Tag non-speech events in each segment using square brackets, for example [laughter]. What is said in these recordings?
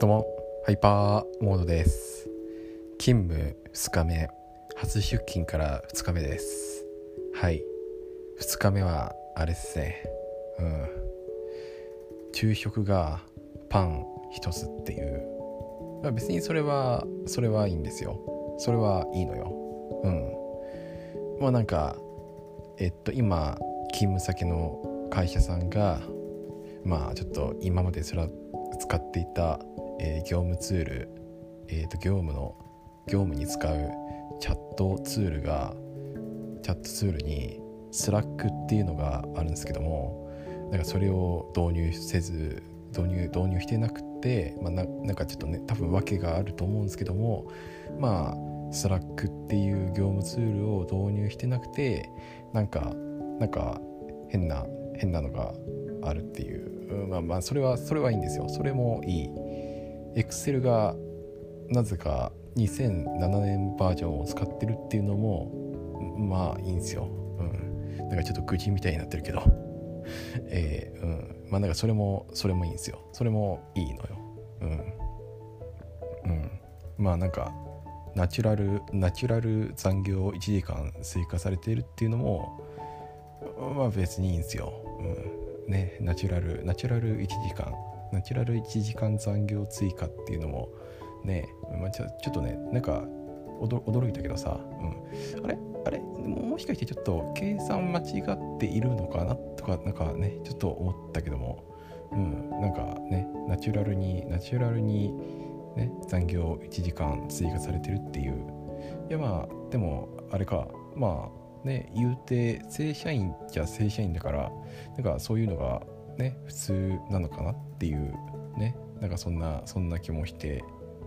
どうもハイパーモードです。勤務2日目初出勤から2日目です。はい。2日目はあれっすね。うん。昼食がパン1つっていう。ま別にそれはそれはいいんですよ。それはいいのよ。うん。まあなんかえっと今勤務先の会社さんがまあちょっと今までそれは使っていた、えー、業務ツール、えー、と業務の業務に使うチャットツールがチャットツールに Slack っていうのがあるんですけどもなんかそれを導入せず導入導入してなくて、まあ、なんかちょっとね多分訳があると思うんですけどもまあ Slack っていう業務ツールを導入してなくてなんかなんか変な変なのがあるっていう。まあまあそれはそれはいいんですよ。それもいい。Excel がなぜか2007年バージョンを使ってるっていうのもまあいいんですよ。うん。なんかちょっと愚痴みたいになってるけど。[laughs] えー、うん。まあなんかそれもそれもいいんですよ。それもいいのよ。うん。うん。まあなんかナチュラルナチュラル残業1時間追加されているっていうのもまあ別にいいんですよ、うん、ねナチュラルナチュラル1時間ナチュラル1時間残業追加っていうのもね、まあ、ちょちょっとねなんか驚いたけどさ、うん、あれ？あれ？もしかしてちょっと計算間違っているのかな？とかなんかねちょっと思ったけども、うん、なんかねナチュラルにナチュラルに、ね、残業1時間追加されてるっていう。いやまあでもあれか。まあね言うて正社員じゃ正社員だからなんかそういうのがね普通なのかなっていうねなんかそんなそんな気もして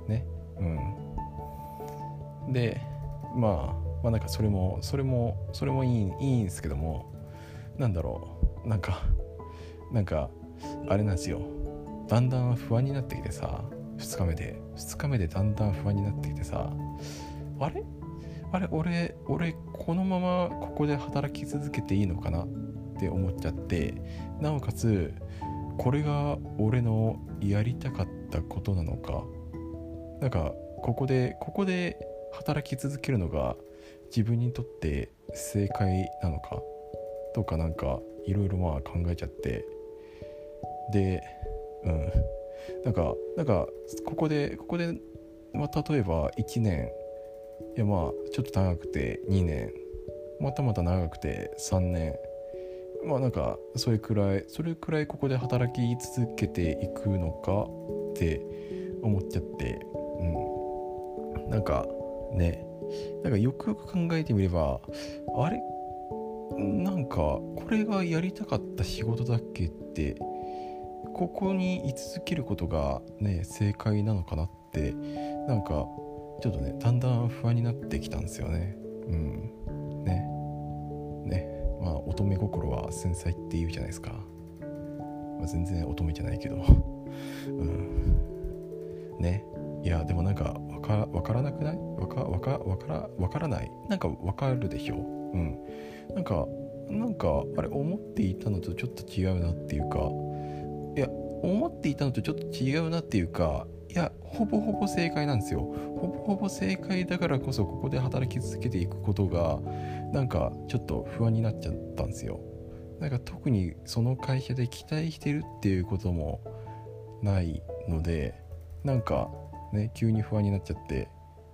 ねうん。でまあまあなんかそれもそれもそれもいいいいんですけどもなんだろうなんかなんかあれなんですよ。だんだん不安になってきてさ2日目で2日目でだんだん不安になってきてさあれ？あれ俺俺このままここで働き続けていいのかなって思っちゃってなおかつこれが俺のやりたかったことなのか。なんかここでここで働き続けるのが自分にとって正解なのか。とかなんかいろいろまあ考えちゃって。でうん。なんかなんかここでここで、まあ、例えば1年。いやまあちょっと長くて2年。またまた長くて3年。まあなんかそれくらいそれくらいここで働き続けていくのかって思っちゃってうん。なんかねなんかよくよく考えてみればあれ？なんかこれがやりたかった仕事だっけってここに居続けることがね正解なのかなってなんかちょっとねだんだん不安になってきたんですよね。うん。ね。まあ乙女心は繊細って言うじゃないですか、まあ、全然乙女じゃないけど。うん。ね。いやでもなんかわかわからなくない？わかわかわからわからない？なんかわかるでしょ？うん。なんかなんかあれ思っていたのとちょっと違うなっていうか。いや思っていたのとちょっと違うなっていうかいやほぼほぼ正解なんですよ。ほぼほぼ正解だからこそここで働き続けていくことがなんかちょっと不安になっちゃったんですよ。なんか特にその会社で期待してるっていうこともないのでなんかね急に不安になっちゃって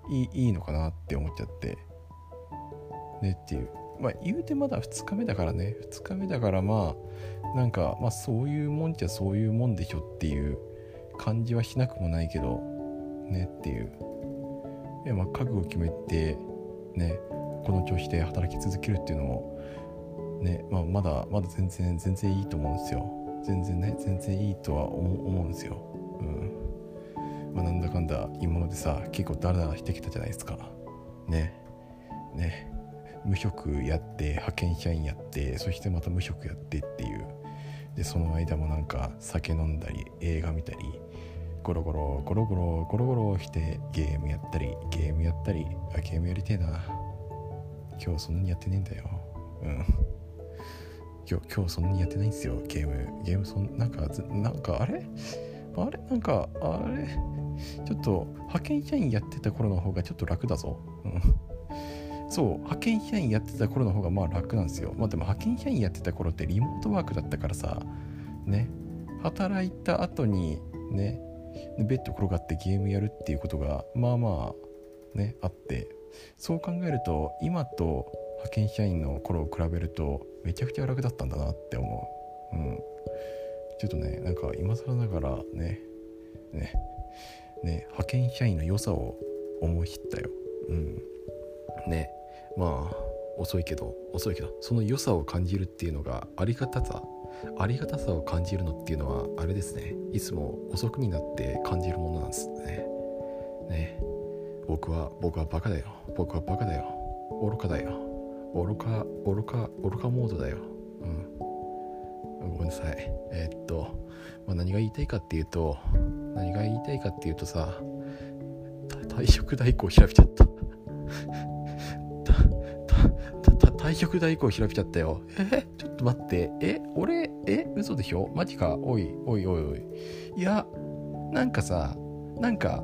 いいいいのかなって思っちゃってねっていう。まあ言うてまだ2日目だからね。2日目だからまあなんかまあそういうもんじゃそういうもんでしょっていう感じはしなくもないけどねっていう。いまあ覚悟を決めてねこの調子で働き続けるっていうのもね、まあ、まだまだ全然全然いいと思うんですよ。全然ね全然いいとは思うんですよ。うん。まあ、なんだかんだ今までさ結構ダラダラしてきたじゃないですか。ね。ね。無職やって派遣社員やってそしてまた無職やってっていう。でその間もなんか酒飲んだり映画見たりゴロゴロゴロゴロゴロゴロしてゲームやったりゲームやったりあゲームやりてえな。今日そんなにやってねえんだよ。うん。今日今日そんなにやってないんですよ。ゲーム。ゲームそんなんかなんかあれ？あれ？なんかあれ？ちょっと派遣社員やってた頃の方がちょっと楽だぞ、うん、そう派遣社員やってた頃の方がまあ楽なんですよ。まあでも派遣社員やってた頃ってリモートワークだったからさね。働いた後にね。ベッド転がってゲームやるっていうことがまあまあねあってそう考えると今と派遣社員の頃を比べるとめちゃくちゃ楽だったんだなって思う。うん。ちょっとねなんか今更ながらねねね派遣社員の良さを思い知ったよ。うん。ねまあ遅いけど遅いけどその良さを感じるっていうのがありがたさありがたさを感じるのっていうのはあれですね。いつも遅くになって感じるものなんですね。ね。僕は僕はバカだよ。僕はバカだよ。愚かだよ。愚か愚か愚かモードだよ。うん。ごめんなさい。えー、っと、まあ、何が言いたいかっていうと何が言いたいかっていうとさ退職代行調べちゃった [laughs] 退職代行調べちゃったよ。え？ちょっと待って。え？俺、え？嘘でしょ？マジか。おい、おいおいおい。いや、なんかさ、なんか、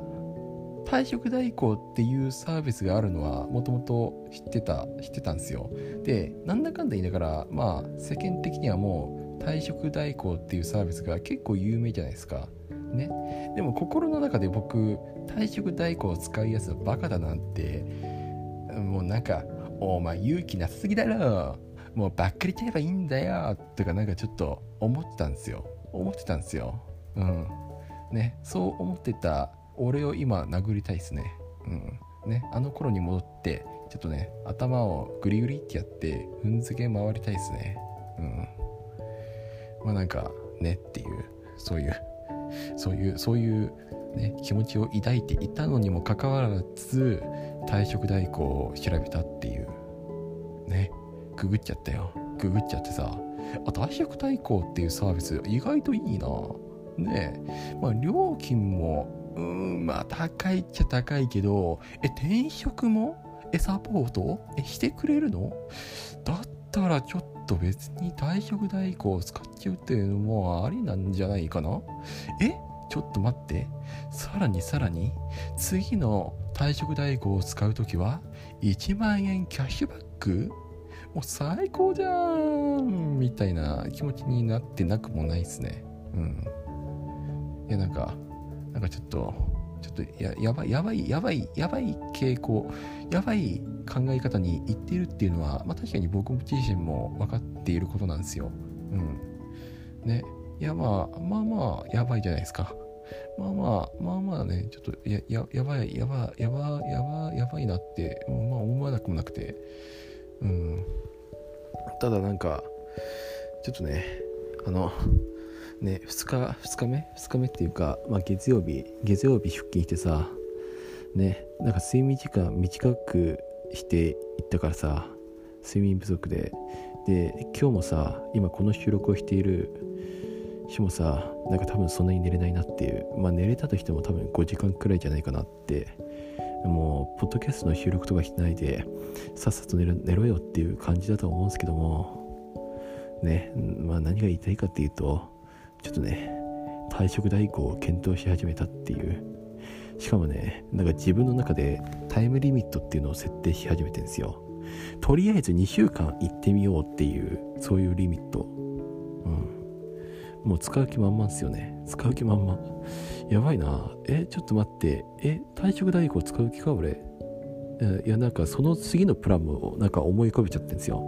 退職代行っていうサービスがあるのはもともと知ってた、知ってたんですよ。で、なんだかんだ言いながら、まあ、世間的にはもう退職代行っていうサービスが結構有名じゃないですか。ね。でも心の中で僕、退職代行を使うやつはバカだなんて、もうなんか、お前勇気なさすぎだろ。もうばっかりちゃえばいいんだよ。とかなんかちょっと思ってたんですよ。思ってたんですよ。うん。ね。そう思ってた俺を今殴りたいですね。うん。ね。あの頃に戻ってちょっとね頭をグリグリってやって踏んづけ回りたいですね。うん。まあなんかねっていうそういうそういうそういうね気持ちを抱いていたのにもかかわらず退職代行を調べたっていう。ねググっちゃったよ。ググっちゃってさあ退職代行っていうサービス意外といいな。ねえまあ料金もうんまあ高いっちゃ高いけどえ転職も？えサポート？えしてくれるの？だったらちょっと別に退職代行を使っちゃうっていうのもありなんじゃないかな。え？ちょっと待って。さらにさらに次の退職代行を使う時は1万円キャッシュバック？もう最高じゃん！みたいな気持ちになってなくもないですね。うん。いやなんかなんかちょっとちょっとややばいやばいやばいやばい傾向やばい考え方にいっているっていうのは、まあ、確かに僕自身も分かっていることなんですよ。うん。ね。いやまあまあまあやばいじゃないですか。まあまあまあまあねちょっとやややばいやばいやばいやばいやばいなってまあ思わなくもなくて。うん。ただなんかちょっとねあのね2日2日目？2日目っていうか、まあ、月曜日月曜日出勤してさねなんか睡眠時間短くしていったからさ睡眠不足で。で今日もさ今この収録をしている日もさなんか多分そんなに寝れないなっていう。まあ寝れたとしても多分5時間くらいじゃないかなって。もうポッドキャストの収録とかしないでさっさと寝寝ろよっていう感じだと思うんですけども。ねまあ何が言いたいかっていうとちょっとね退職代行を検討し始めたっていう。しかもねなんか自分の中でタイムリミットっていうのを設定し始めてんですよ。とりあえず2週間行ってみようっていうそういうリミット。もう使う気満々っすよね。使う気満々。やばいな。えちょっと待って。え退職代行使う気か俺？いやなんかその次のプランもなんか思い浮かべちゃってんですよ。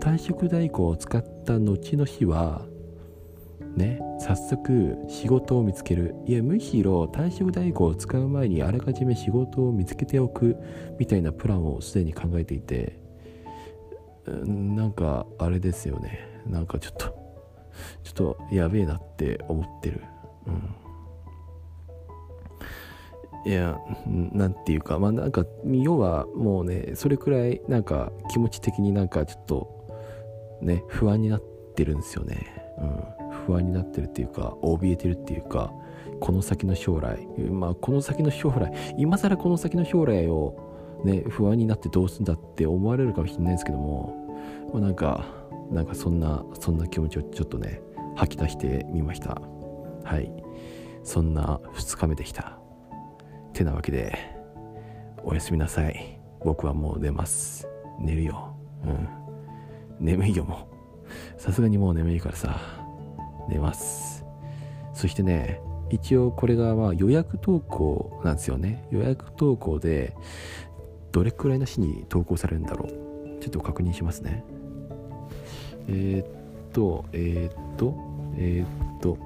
退職代行を使った後の日はね早速仕事を見つける。いやむしろ退職代行を使う前にあらかじめ仕事を見つけておくみたいなプランをすでに考えていて。なんかあれですよね。なんかちょっとちょっとやべえなって思ってる。うん。いや、なんていうか、まあなんか、要はもうね、それくらいなんか気持ち的になんかちょっとね、不安になってるんですよね。うん。不安になってるっていうか、怯えてるっていうか、この先の将来、まあこの先の将来、今更この先の将来をね、不安になってどうすんだって思われるかもしれないですけども、まあなんか、なんかそんなそんな気持ちをちょっとね吐き出してみました。はい。そんな2日目でした。てなわけでおやすみなさい。僕はもう寝ます。寝るよ。うん。眠いよもう。さすがにもう眠いからさ。寝ます。そしてね一応これがまあ予約投稿なんですよね。予約投稿でどれくらいの日に投稿されるんだろう。ちょっと確認しますね。えー、っとえー、っとえー、っと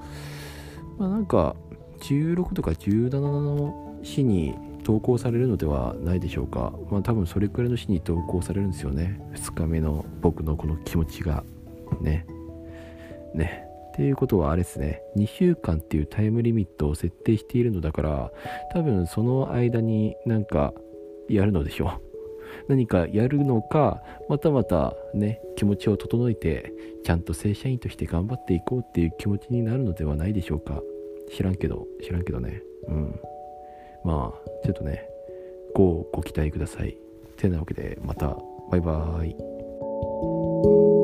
まあなんか16とか17の日に投稿されるのではないでしょうか。まあ多分それくらいの日に投稿されるんですよね。2日目の僕のこの気持ちが。ね。ね。っていうことはあれですね。2週間っていうタイムリミットを設定しているのだから多分その間になんかやるのでしょう。何かやるのかまたまたね気持ちを整えてちゃんと正社員として頑張っていこうっていう気持ちになるのではないでしょうか。知らんけど知らんけどね。うん。まあちょっとねごご期待ください。てなわけでまた。バイバーイ。